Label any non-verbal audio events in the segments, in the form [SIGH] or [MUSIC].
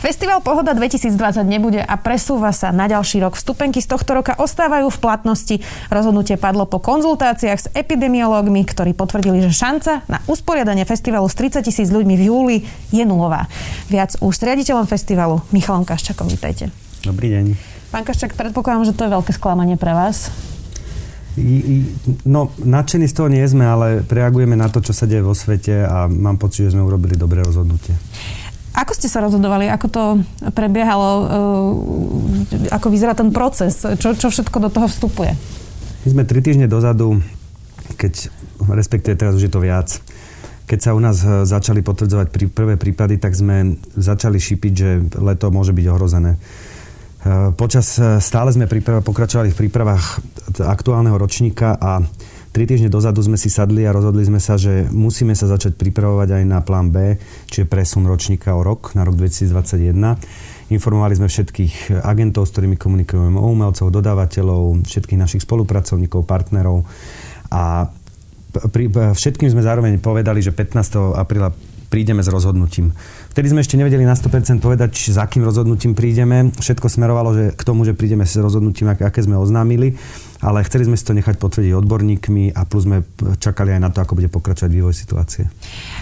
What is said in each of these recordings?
Festival Pohoda 2020 nebude a presúva sa na ďalší rok. Vstupenky z tohto roka ostávajú v platnosti. Rozhodnutie padlo po konzultáciách s epidemiológmi, ktorí potvrdili, že šanca na usporiadanie festivalu s 30 tisíc ľuďmi v júli je nulová. Viac už s riaditeľom festivalu Michalom Kaščakom. Vítajte. Dobrý deň. Pán Kaščak, predpokladám, že to je veľké sklamanie pre vás. No, nadšení z toho nie sme, ale reagujeme na to, čo sa deje vo svete a mám pocit, že sme urobili dobré rozhodnutie. Ako ste sa rozhodovali? Ako to prebiehalo? Eh, ako vyzerá ten proces? Čo, čo všetko do toho vstupuje? My sme tri týždne dozadu, keď, respektíve teraz už je to viac, keď sa u nás eh, začali potvrdzovať prvé prípady, tak sme začali šipiť, že leto môže byť ohrozené. Eh, počas stále sme pokračovali v prípravách aktuálneho ročníka a Tri týždne dozadu sme si sadli a rozhodli sme sa, že musíme sa začať pripravovať aj na plán B, čiže presun ročníka o rok, na rok 2021. Informovali sme všetkých agentov, s ktorými komunikujeme, o umelcov, dodávateľov, všetkých našich spolupracovníkov, partnerov a pri, všetkým sme zároveň povedali, že 15. apríla prídeme s rozhodnutím. Vtedy sme ešte nevedeli na 100% povedať, či, s akým rozhodnutím prídeme. Všetko smerovalo že k tomu, že prídeme s rozhodnutím, aké sme oznámili, ale chceli sme si to nechať potvrdiť odborníkmi a plus sme čakali aj na to, ako bude pokračovať vývoj situácie.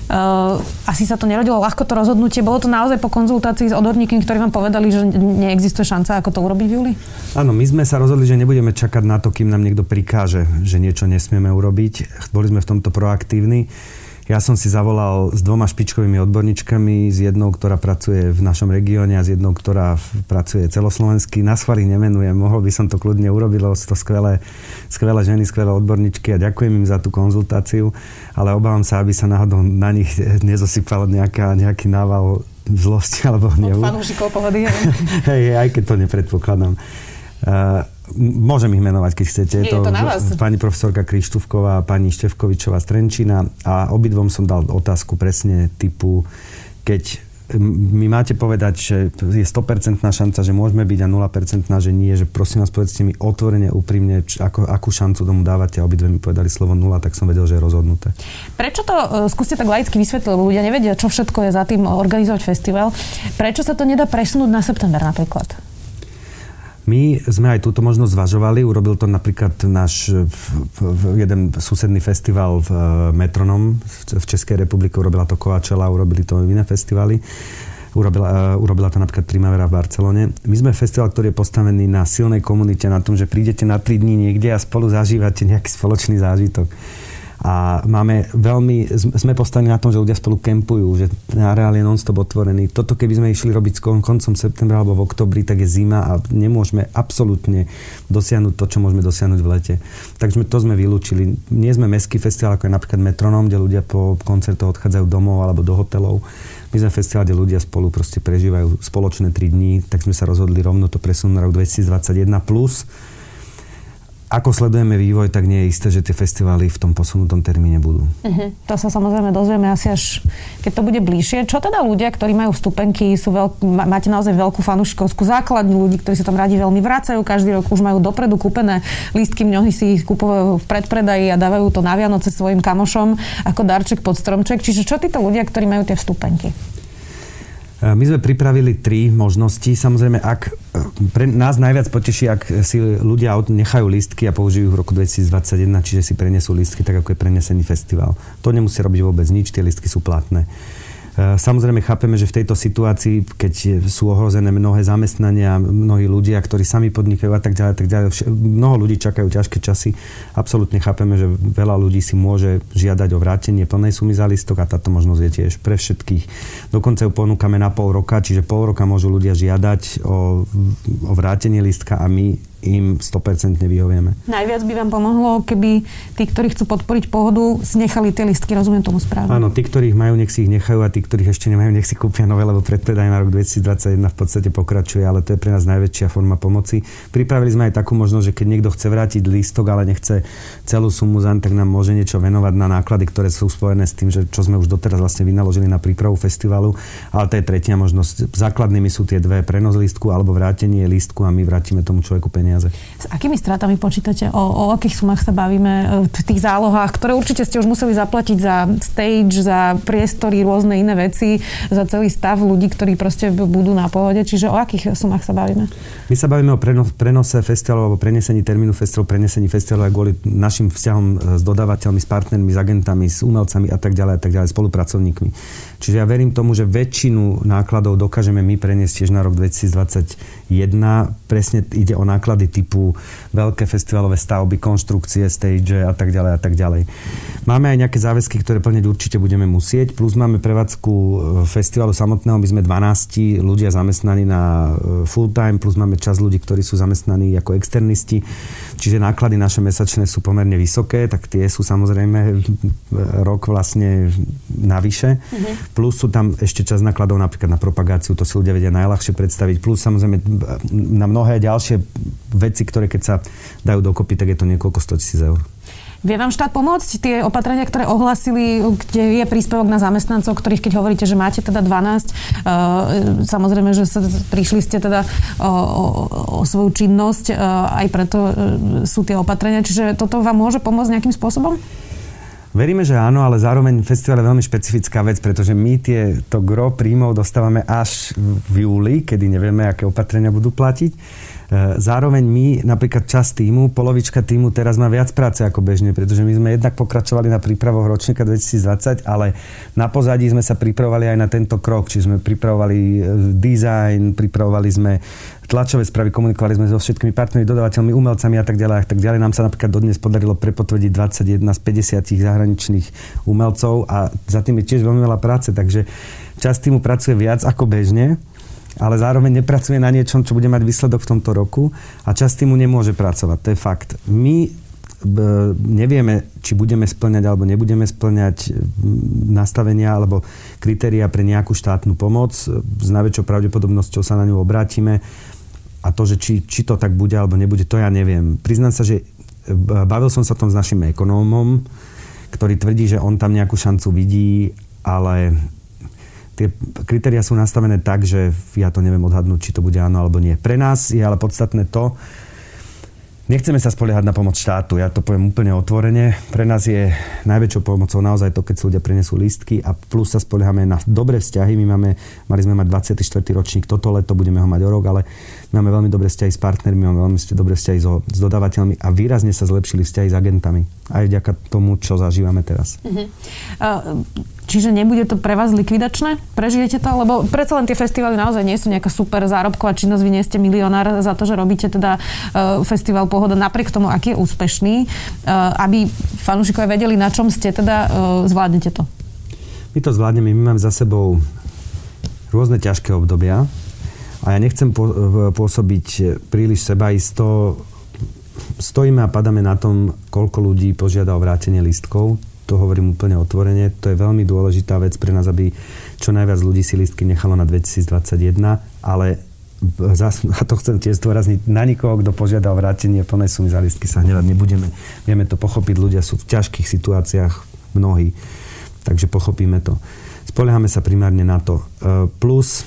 Uh, asi sa to nerodilo ľahko to rozhodnutie. Bolo to naozaj po konzultácii s odborníkmi, ktorí vám povedali, že neexistuje šanca, ako to urobiť v júli? Áno, my sme sa rozhodli, že nebudeme čakať na to, kým nám niekto prikáže, že niečo nesmieme urobiť. Boli sme v tomto proaktívni. Ja som si zavolal s dvoma špičkovými odborníčkami, s jednou, ktorá pracuje v našom regióne a s jednou, ktorá pracuje celoslovensky. Na schvály nemenujem, mohol by som to kľudne urobiť, lebo sú to skvelé, skvelé ženy, skvelé odborníčky a ďakujem im za tú konzultáciu, ale obávam sa, aby sa náhodou na nich [LAUGHS] nezosypal nejaká, nejaký nával zlosti alebo hnevu. Od fanúšikov pohody. [LAUGHS] Hej, aj keď to nepredpokladám. Uh, Môžem ich menovať, keď chcete. Je to, to na vás. Pani profesorka Krištúvková a pani Števkovičová z Trenčína a obidvom som dal otázku presne typu, keď mi máte povedať, že je 100% šanca, že môžeme byť a 0% že nie, že prosím vás povedzte mi otvorene, úprimne, ako, akú šancu tomu dávate a obidve mi povedali slovo 0, tak som vedel, že je rozhodnuté. Prečo to, uh, skúste tak laicky vysvetliť, lebo ľudia nevedia, čo všetko je za tým organizovať festival. Prečo sa to nedá presunúť na september napríklad? My sme aj túto možnosť zvažovali. Urobil to napríklad náš jeden susedný festival v eh, Metronom v Českej republike. Urobila to Kovačela, urobili to iné festivaly. Urobila, uh, urobila to napríklad Primavera v Barcelone. My sme festival, ktorý je postavený na silnej komunite, na tom, že prídete na 3 dní niekde a spolu zažívate nejaký spoločný zážitok. A máme veľmi, sme postavení na tom, že ľudia spolu kempujú, že areál je non-stop otvorený. Toto keby sme išli robiť koncom septembra alebo v oktobri, tak je zima a nemôžeme absolútne dosiahnuť to, čo môžeme dosiahnuť v lete. Takže to sme vylúčili. Nie sme mestský festival, ako je napríklad Metronom, kde ľudia po koncertoch odchádzajú domov alebo do hotelov. My sme festival, kde ľudia spolu prežívajú spoločné 3 dní, tak sme sa rozhodli rovno to presunúť na rok 2021 plus ako sledujeme vývoj, tak nie je isté, že tie festivály v tom posunutom termíne budú. Uh-huh. To sa samozrejme dozvieme asi až, keď to bude bližšie. Čo teda ľudia, ktorí majú vstupenky, sú veľk, máte naozaj veľkú fanúšikovskú základňu, ľudí, ktorí sa tam radi veľmi vracajú, každý rok už majú dopredu kúpené lístky, mnohí si ich kúpujú v predpredaji a dávajú to na Vianoce svojim kamošom ako darček pod stromček. Čiže čo títo ľudia, ktorí majú tie vstupenky? E, my sme pripravili tri možnosti. Samozrejme, ak e, pre nás najviac poteší, ak si ľudia nechajú lístky a použijú v roku 2021, čiže si prenesú lístky tak, ako je prenesený festival. To nemusí robiť vôbec nič, tie lístky sú platné. E, samozrejme chápeme, že v tejto situácii, keď sú ohrozené mnohé zamestnania, mnohí ľudia, ktorí sami podnikajú a tak ďalej, tak ďalej, mnoho ľudí čakajú ťažké časy. Absolútne chápeme, že veľa ľudí si môže žiadať o vrátenie plnej sumy za listok a táto možnosť je tiež pre všetkých. Dokonca ju ponúkame na pol roka, čiže pol roka môžu ľudia žiadať o, o vrátenie listka a my im 100% vyhovieme. Najviac by vám pomohlo, keby tí, ktorí chcú podporiť pohodu, znechali tie listky, rozumiem tomu správne. Áno, tí, ktorých majú, nech si ich nechajú a tí, ktorých ešte nemajú, nech si kúpia nové, lebo predpredaj na rok 2021 v podstate pokračuje, ale to je pre nás najväčšia forma pomoci. Pripravili sme aj takú možnosť, že keď niekto chce vrátiť lístok, ale nechce celú sumu zaň, tak nám môže niečo venovať na náklady, ktoré sú spojené s tým, že čo sme už doteraz vlastne vynaložili na prípravu festivalu. Ale to je tretia možnosť. Základnými sú tie dve, prenos lístku alebo vrátenie lístku a my vrátime tomu človeku peniaze. S akými stratami počítate? O, o akých sumách sa bavíme e, v tých zálohách, ktoré určite ste už museli zaplatiť za stage, za priestory, rôzne iné veci, za celý stav ľudí, ktorí proste budú na pohode. Čiže o akých sumách sa bavíme? My sa bavíme o prenose festivalu alebo prenesení termínu festivalu, prenesení festivalu aj kvôli našim vzťahom e, s dodávateľmi, s partnermi, s agentami, s umelcami a tak ďalej a tak ďalej, spolupracovníkmi. Čiže ja verím tomu, že väčšinu nákladov dokážeme my preniesť tiež na rok 2021. Presne ide o náklady typu veľké festivalové stavby, konštrukcie, stage a tak ďalej a tak ďalej. Máme aj nejaké záväzky, ktoré plniť určite budeme musieť, plus máme prevádzku e, festivalu samotného, my sme 12 ľudia zamestnaní na e, full time, plus máme čas ľudí, ktorí sú zamestnaní ako externisti, čiže náklady naše mesačné sú pomerne vysoké, tak tie sú samozrejme e, rok vlastne navyše. Mm-hmm. Plus sú tam ešte čas nakladov napríklad na propagáciu, to si ľudia vedia najľahšie predstaviť. Plus samozrejme na mnohé ďalšie veci, ktoré keď sa dajú dokopy, tak je to niekoľko 100 tisíc eur. Vie vám štát pomôcť? Tie opatrenia, ktoré ohlasili, kde je príspevok na zamestnancov, ktorých keď hovoríte, že máte teda 12, uh, samozrejme, že sa, prišli ste teda o, o, o svoju činnosť, uh, aj preto uh, sú tie opatrenia. Čiže toto vám môže pomôcť nejakým spôsobom? Veríme, že áno, ale zároveň festival je veľmi špecifická vec, pretože my tie, to gro príjmov dostávame až v júli, kedy nevieme, aké opatrenia budú platiť. E, zároveň my, napríklad čas týmu, polovička týmu teraz má viac práce ako bežne, pretože my sme jednak pokračovali na prípravoch ročníka 2020, ale na pozadí sme sa pripravovali aj na tento krok, či sme pripravovali e, design, pripravovali sme tlačové správy, komunikovali sme so všetkými partnermi, dodávateľmi, umelcami a tak ďalej a tak ďalej. Nám sa napríklad dodnes podarilo prepotvrdiť 21 z 50 zahraničných umelcov a za tým je tiež veľmi veľa práce, takže časť týmu pracuje viac ako bežne, ale zároveň nepracuje na niečom, čo bude mať výsledok v tomto roku a časť týmu nemôže pracovať. To je fakt. My nevieme, či budeme splňať alebo nebudeme splňať nastavenia alebo kritéria pre nejakú štátnu pomoc. S najväčšou pravdepodobnosťou sa na ňu obrátime a to, že či, či to tak bude alebo nebude, to ja neviem. Priznám sa, že e, bavil som sa tom s našim ekonómom, ktorý tvrdí, že on tam nejakú šancu vidí, ale tie kritéria sú nastavené tak, že ja to neviem odhadnúť, či to bude áno alebo nie. Pre nás je ale podstatné to, Nechceme sa spoliehať na pomoc štátu, ja to poviem úplne otvorene. Pre nás je najväčšou pomocou naozaj to, keď si ľudia prinesú lístky a plus sa spoliehame na dobré vzťahy. My máme, mali sme mať 24. ročník toto leto, budeme ho mať o rok, ale máme veľmi dobré vzťahy s partnermi, máme veľmi dobré vzťahy so, s dodávateľmi a výrazne sa zlepšili vzťahy s agentami. Aj vďaka tomu, čo zažívame teraz. Uh-huh. Uh, Čiže nebude to pre vás likvidačné? Prežijete to? Lebo predsa len tie festivaly naozaj nie sú nejaká super zárobková činnosť. Vy nie ste milionár za to, že robíte teda uh, festival Pohoda napriek tomu, aký je úspešný, uh, aby fanúšikovia vedeli, na čom ste teda, uh, zvládnete to. My to zvládneme. My máme za sebou rôzne ťažké obdobia a ja nechcem pôsobiť príliš sebaisto. Stojíme a padáme na tom, koľko ľudí požiada o vrátenie lístkov to hovorím úplne otvorene, to je veľmi dôležitá vec pre nás, aby čo najviac ľudí si listky nechalo na 2021, ale a to chcem tiež zdôrazniť, na nikoho, kto požiada o vrátenie plnej sumy za listky sa hnevať nebudeme. Vieme to pochopiť, ľudia sú v ťažkých situáciách mnohí, takže pochopíme to. Spoliehame sa primárne na to. E, plus,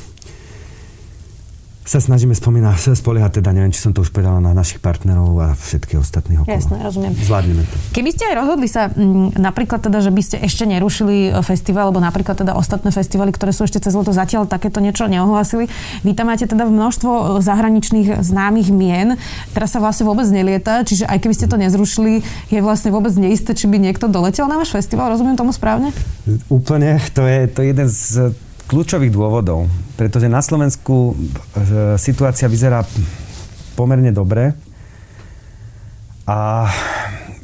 sa snažíme spomínať, spoliehať teda, neviem, či som to už povedala, na našich partnerov a všetkých ostatných okolo. Jasné, rozumiem. Zvládneme to. Keby ste aj rozhodli sa m, napríklad teda, že by ste ešte nerušili e, festival, alebo napríklad teda ostatné festivaly, ktoré sú ešte cez leto zatiaľ takéto niečo neohlasili, vy tam máte teda množstvo e, zahraničných známych mien, teraz sa vlastne vôbec nelieta, čiže aj keby ste to nezrušili, je vlastne vôbec neisté, či by niekto doletel na váš festival, rozumiem tomu správne? Úplne, to je, to je jeden z kľúčových dôvodov, pretože na Slovensku e, situácia vyzerá pomerne dobre a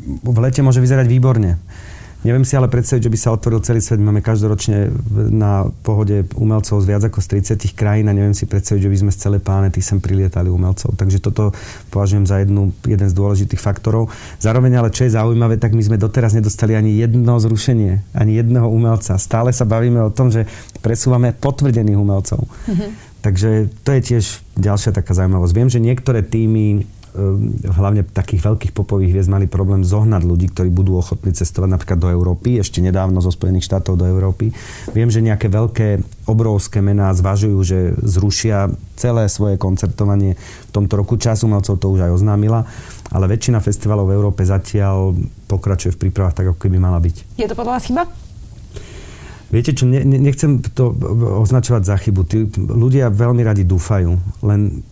v lete môže vyzerať výborne. Neviem si ale predstaviť, že by sa otvoril celý svet. Máme každoročne na pohode umelcov z viac ako z 30 krajín a neviem si predstaviť, že by sme z celej planety sem prilietali umelcov. Takže toto považujem za jednu, jeden z dôležitých faktorov. Zároveň ale, čo je zaujímavé, tak my sme doteraz nedostali ani jedno zrušenie, ani jedného umelca. Stále sa bavíme o tom, že presúvame potvrdených umelcov. Mm-hmm. Takže to je tiež ďalšia taká zaujímavosť. Viem, že niektoré týmy hlavne takých veľkých popových hviezd mali problém zohnať ľudí, ktorí budú ochotní cestovať napríklad do Európy, ešte nedávno zo Spojených štátov do Európy. Viem, že nejaké veľké, obrovské mená zvažujú, že zrušia celé svoje koncertovanie v tomto roku. Čas umelcov to už aj oznámila, ale väčšina festivalov v Európe zatiaľ pokračuje v prípravách tak, ako keby mala byť. Je to podľa vás chyba? Viete čo, ne, nechcem to označovať za chybu. Tí ľudia veľmi radi dúfajú, len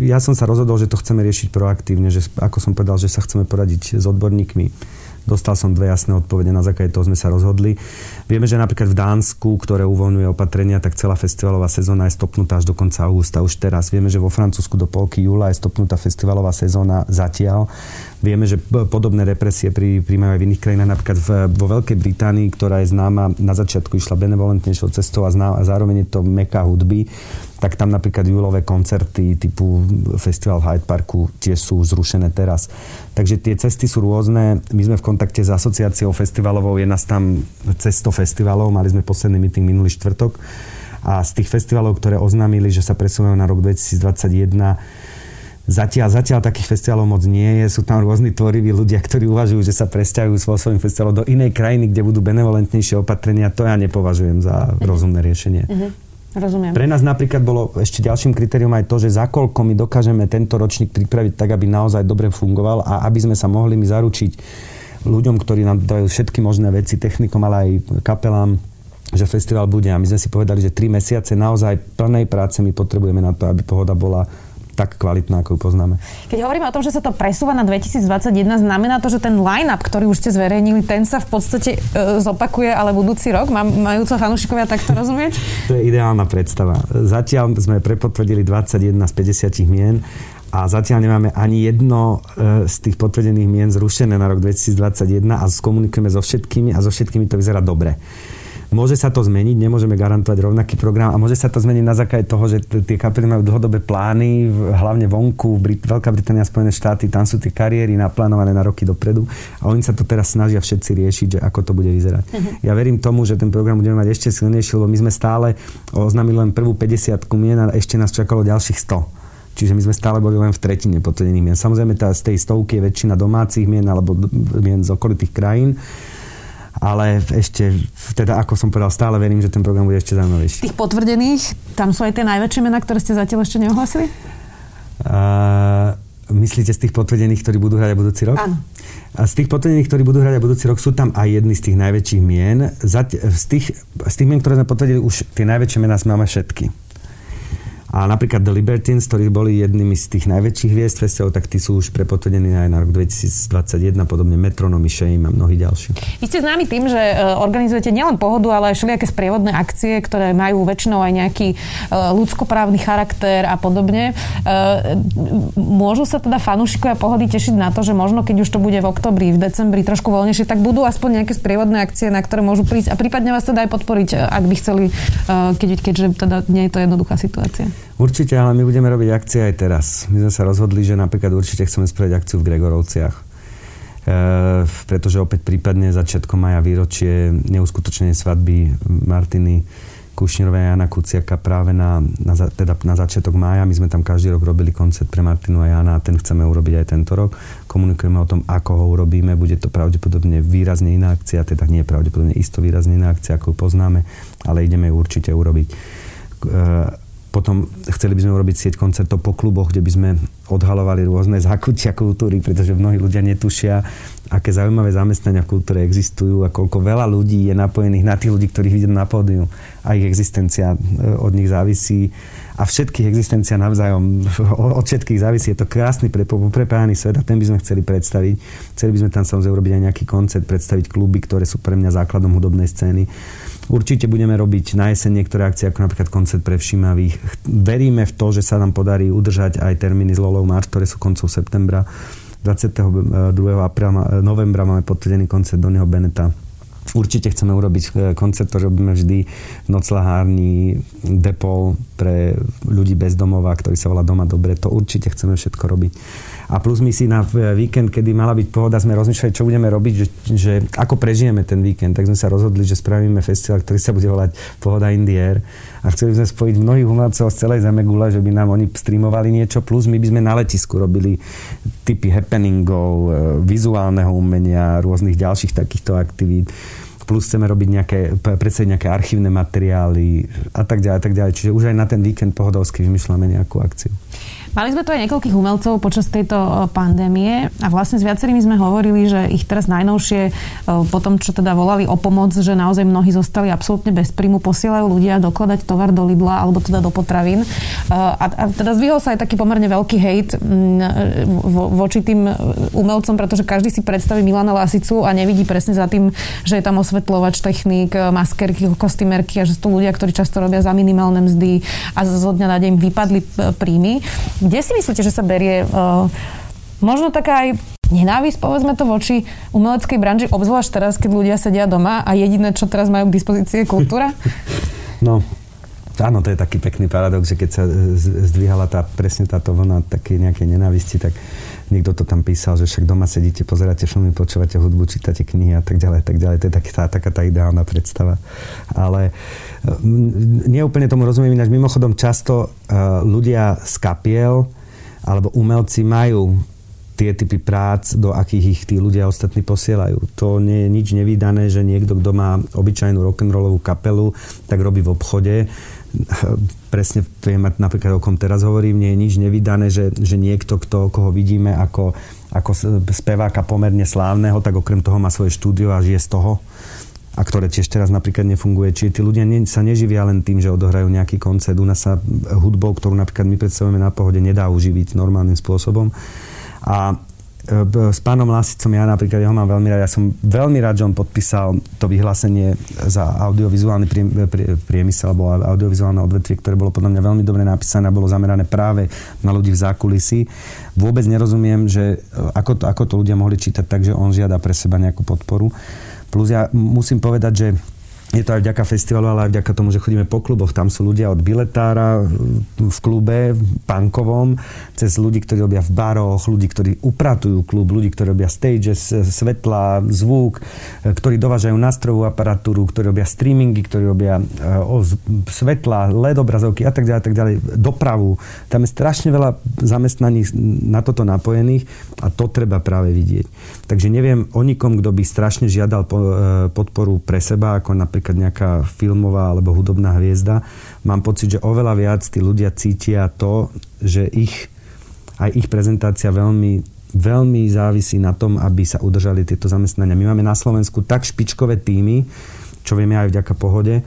ja som sa rozhodol, že to chceme riešiť proaktívne, že ako som povedal, že sa chceme poradiť s odborníkmi. Dostal som dve jasné odpovede, na základe toho sme sa rozhodli. Vieme, že napríklad v Dánsku, ktoré uvoľňuje opatrenia, tak celá festivalová sezóna je stopnutá až do konca augusta už teraz. Vieme, že vo Francúzsku do polky júla je stopnutá festivalová sezóna zatiaľ. Vieme, že podobné represie pri, príjmajú aj v iných krajinách, napríklad v, vo Veľkej Británii, ktorá je známa, na začiatku išla benevolentnejšou cestou a, zná, a zároveň je to meka hudby tak tam napríklad júlové koncerty typu Festival Hyde Parku tiež sú zrušené teraz. Takže tie cesty sú rôzne. My sme v kontakte s asociáciou festivalovou, je nás tam cesto festivalov, mali sme posledný meeting minulý štvrtok a z tých festivalov, ktoré oznámili, že sa presúvajú na rok 2021, Zatiaľ, zatiaľ takých festivalov moc nie je. Sú tam rôzni tvoriví ľudia, ktorí uvažujú, že sa presťahujú vo svojím festivalom do inej krajiny, kde budú benevolentnejšie opatrenia. To ja nepovažujem za rozumné riešenie. Uh-huh. Rozumiem. Pre nás napríklad bolo ešte ďalším kritériom aj to, že za koľko my dokážeme tento ročník pripraviť tak, aby naozaj dobre fungoval a aby sme sa mohli my zaručiť ľuďom, ktorí nám dajú všetky možné veci, technikom, ale aj kapelám, že festival bude. A my sme si povedali, že tri mesiace naozaj plnej práce my potrebujeme na to, aby pohoda bola tak kvalitná, ako ju poznáme. Keď hovoríme o tom, že sa to presúva na 2021, znamená to, že ten line-up, ktorý už ste zverejnili, ten sa v podstate e, zopakuje, ale budúci rok? Majú to fanúšikovia takto rozumieť? [LAUGHS] To je ideálna predstava. Zatiaľ sme prepotvrdili 21 z 50 mien a zatiaľ nemáme ani jedno e, z tých potvrdených mien zrušené na rok 2021 a skomunikujeme so všetkými a so všetkými to vyzerá dobre. Môže sa to zmeniť, nemôžeme garantovať rovnaký program a môže sa to zmeniť na základe toho, že tie kapely majú dlhodobé plány, hlavne vonku, Brit- Veľká Británia, Spojené štáty, tam sú tie kariéry naplánované na roky dopredu a oni sa to teraz snažia všetci riešiť, že ako to bude vyzerať. Uh-huh. Ja verím tomu, že ten program budeme mať ešte silnejší, lebo my sme stále oznámili len prvú 50 mien a ešte nás čakalo ďalších 100. Čiže my sme stále boli len v tretine potvrdených mien. Samozrejme, tá, z tej stovky je väčšina domácich mien alebo mien z okolitých krajín ale ešte, teda ako som povedal, stále verím, že ten program bude ešte zaujímavejší. Tých potvrdených, tam sú aj tie najväčšie mená, ktoré ste zatiaľ ešte neohlasili? Uh, myslíte z tých potvrdených, ktorí budú hrať aj budúci rok? Áno. A z tých potvrdených, ktorí budú hrať aj budúci rok, sú tam aj jedny z tých najväčších mien. Z tých, z tých mien, ktoré sme potvrdili, už tie najväčšie mená máme všetky. A napríklad The Libertines, ktorí boli jednými z tých najväčších hviezd festivalov, tak tí sú už prepotvrdení aj na rok 2021, podobne Metronomy, Shame a mnohí ďalší. Vy ste známi tým, že e, organizujete nielen pohodu, ale aj všelijaké sprievodné akcie, ktoré majú väčšinou aj nejaký e, ľudskoprávny charakter a podobne. E, môžu sa teda fanúšikovia pohody tešiť na to, že možno keď už to bude v oktobri, v decembri trošku voľnejšie, tak budú aspoň nejaké sprievodné akcie, na ktoré môžu prísť a prípadne vás teda aj podporiť, ak by chceli, keď, keďže teda nie je to jednoduchá situácia. Určite, ale my budeme robiť akcie aj teraz. My sme sa rozhodli, že napríklad určite chceme spraviť akciu v Gregorovciach. E, pretože opäť prípadne začiatkom maja výročie neuskutočnenie svadby Martiny Kušnírovej a Jana Kuciaka práve na, na, teda na začiatok mája. My sme tam každý rok robili koncert pre Martinu a Jana a ten chceme urobiť aj tento rok. Komunikujeme o tom, ako ho urobíme. Bude to pravdepodobne výrazne iná akcia, teda nie pravdepodobne isto výrazne iná akcia, ako ju poznáme, ale ideme ju určite urobiť. E, potom chceli by sme urobiť sieť koncertov po kluboch, kde by sme odhalovali rôzne [LAUGHS] zákutia kultúry, pretože mnohí ľudia netušia, aké zaujímavé zamestnania v kultúre existujú a koľko veľa ľudí je napojených na tých ľudí, ktorých vidím na pódiu a ich existencia e, od nich závisí a všetkých existencia navzájom [LAUGHS] od všetkých závisí. Je to krásny prepájaný svet a ten by sme chceli predstaviť. Chceli by sme tam samozrejme urobiť aj nejaký koncert, predstaviť kluby, ktoré sú pre mňa základom hudobnej scény Určite budeme robiť na jeseň niektoré akcie, ako napríklad koncert pre všímavých. Veríme v to, že sa nám podarí udržať aj termíny z Lolov March, ktoré sú koncov septembra 22. apríla, novembra máme potvrdený koncert Donnyho Beneta Určite chceme urobiť e, koncert, ktorý robíme vždy v noclahárni, depol pre ľudí bez domova, ktorý sa volá Doma dobre. To určite chceme všetko robiť. A plus my si na víkend, kedy mala byť pohoda, sme rozmýšľali, čo budeme robiť, že, že ako prežijeme ten víkend. Tak sme sa rozhodli, že spravíme festival, ktorý sa bude volať Pohoda in the Air. A chceli sme spojiť mnohých umelcov z celej Zemegule, že by nám oni streamovali niečo, plus my by sme na letisku robili typy happeningov, e, vizuálneho umenia, rôznych ďalších takýchto aktivít plus chceme robiť nejaké, predsa nejaké archívne materiály a tak ďalej, a tak ďalej. Čiže už aj na ten víkend pohodovský vymýšľame nejakú akciu. Mali sme tu aj niekoľkých umelcov počas tejto pandémie a vlastne s viacerými sme hovorili, že ich teraz najnovšie po tom, čo teda volali o pomoc, že naozaj mnohí zostali absolútne bez príjmu, posielajú ľudia dokladať tovar do Lidla alebo teda do potravín. A, a teda zvýhol sa aj taký pomerne veľký hejt voči tým umelcom, pretože každý si predstaví Milana Lasicu a nevidí presne za tým, že je tam osvetľovač, technik, maskerky, kostymerky a že sú to ľudia, ktorí často robia za minimálne mzdy a zo dňa na deň vypadli príjmy. Kde si myslíte, že sa berie uh, možno taká aj nenávisť, povedzme to, voči umeleckej branži, obzvlášť teraz, keď ľudia sedia doma a jediné, čo teraz majú k dispozícii, je kultúra? [LAUGHS] No, áno, to je taký pekný paradox, že keď sa zdvíhala tá, presne táto vlna také nejaké nenávisti, tak niekto to tam písal, že však doma sedíte, pozeráte filmy, počúvate hudbu, čítate knihy a tak ďalej, tak ďalej. To je taký, tá, taká tá ideálna predstava. Ale neúplne tomu rozumiem, ináč mimochodom často uh, ľudia z kapiel alebo umelci majú tie typy prác, do akých ich tí ľudia ostatní posielajú. To nie je nič nevydané, že niekto, kto má obyčajnú rock'n'rollovú kapelu, tak robí v obchode. Presne viem napríklad, o kom teraz hovorím, nie je nič nevydané, že, že niekto, kto, koho vidíme ako, ako speváka pomerne slávneho, tak okrem toho má svoje štúdio a žije z toho a ktoré tiež teraz napríklad nefunguje. Čiže tí ľudia ne, sa neživia len tým, že odohrajú nejaký koncert. U nás sa hudbou, ktorú napríklad my predstavujeme na pohode, nedá uživiť normálnym spôsobom. A e, s pánom Lasicom ja napríklad, ja ho mám veľmi rád. Ja som veľmi rád, že on podpísal to vyhlásenie za audiovizuálny priemysel alebo audiovizuálne odvetvie, ktoré bolo podľa mňa veľmi dobre napísané a bolo zamerané práve na ľudí v zákulisí. Vôbec nerozumiem, že e, ako to, ako to ľudia mohli čítať tak, že on žiada pre seba nejakú podporu. Plus ja musím povedať, že je to aj vďaka festivalu, ale aj vďaka tomu, že chodíme po kluboch. Tam sú ľudia od biletára v klube, pankovom, cez ľudí, ktorí robia v baroch, ľudí, ktorí upratujú klub, ľudí, ktorí robia stage, svetla, zvuk, ktorí dovážajú nástrojovú aparatúru, ktorí robia streamingy, ktorí robia o, svetla, LED obrazovky a tak ďalej, tak ďalej, dopravu. Tam je strašne veľa zamestnaní na toto napojených a to treba práve vidieť. Takže neviem o nikom, kto by strašne žiadal e, podporu pre seba, ako napríklad napríklad nejaká filmová alebo hudobná hviezda, mám pocit, že oveľa viac tí ľudia cítia to, že ich, aj ich prezentácia veľmi, veľmi závisí na tom, aby sa udržali tieto zamestnania. My máme na Slovensku tak špičkové týmy, čo vieme aj vďaka pohode,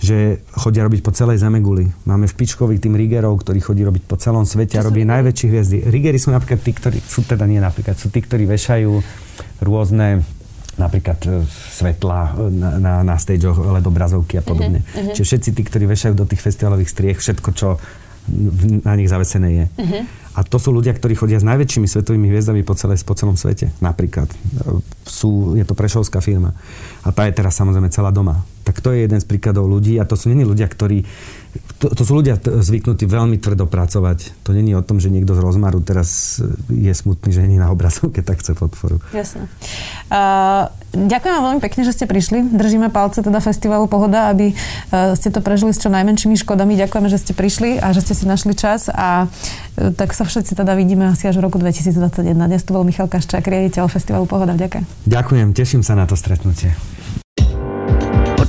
že chodia robiť po celej Zemeguli. Máme špičkový tým rigerov, ktorí chodí robiť po celom svete a robí najväčšie hviezdy. Rigery sú napríklad tí, ktorí, sú teda nie napríklad, sú tí, ktorí vešajú rôzne napríklad e, svetla e, na, na, na stageoch, LED obrazovky a podobne. Uh-huh, uh-huh. Čiže všetci tí, ktorí vešajú do tých festivalových striech všetko, čo na nich zavesené je. Uh-huh. A to sú ľudia, ktorí chodia s najväčšími svetovými hviezdami po, celé, po celom svete. Napríklad. Sú, je to prešovská firma. A tá je teraz samozrejme celá doma. Tak to je jeden z príkladov ľudí a to sú není ľudia, ktorí to, to sú ľudia zvyknutí veľmi tvrdo pracovať. To není o tom, že niekto z rozmaru teraz je smutný, že nie na obrazovke, tak chce podporu. Jasne. Uh, ďakujem vám veľmi pekne, že ste prišli. Držíme palce teda festivalu Pohoda, aby uh, ste to prežili s čo najmenšími škodami. Ďakujeme, že ste prišli a že ste si našli čas a uh, tak sa všetci teda vidíme asi až v roku 2021. Dnes tu bol Michal Kaščák, riaditeľ festivalu Pohoda. Ďakujem. Ďakujem, teším sa na to stretnutie.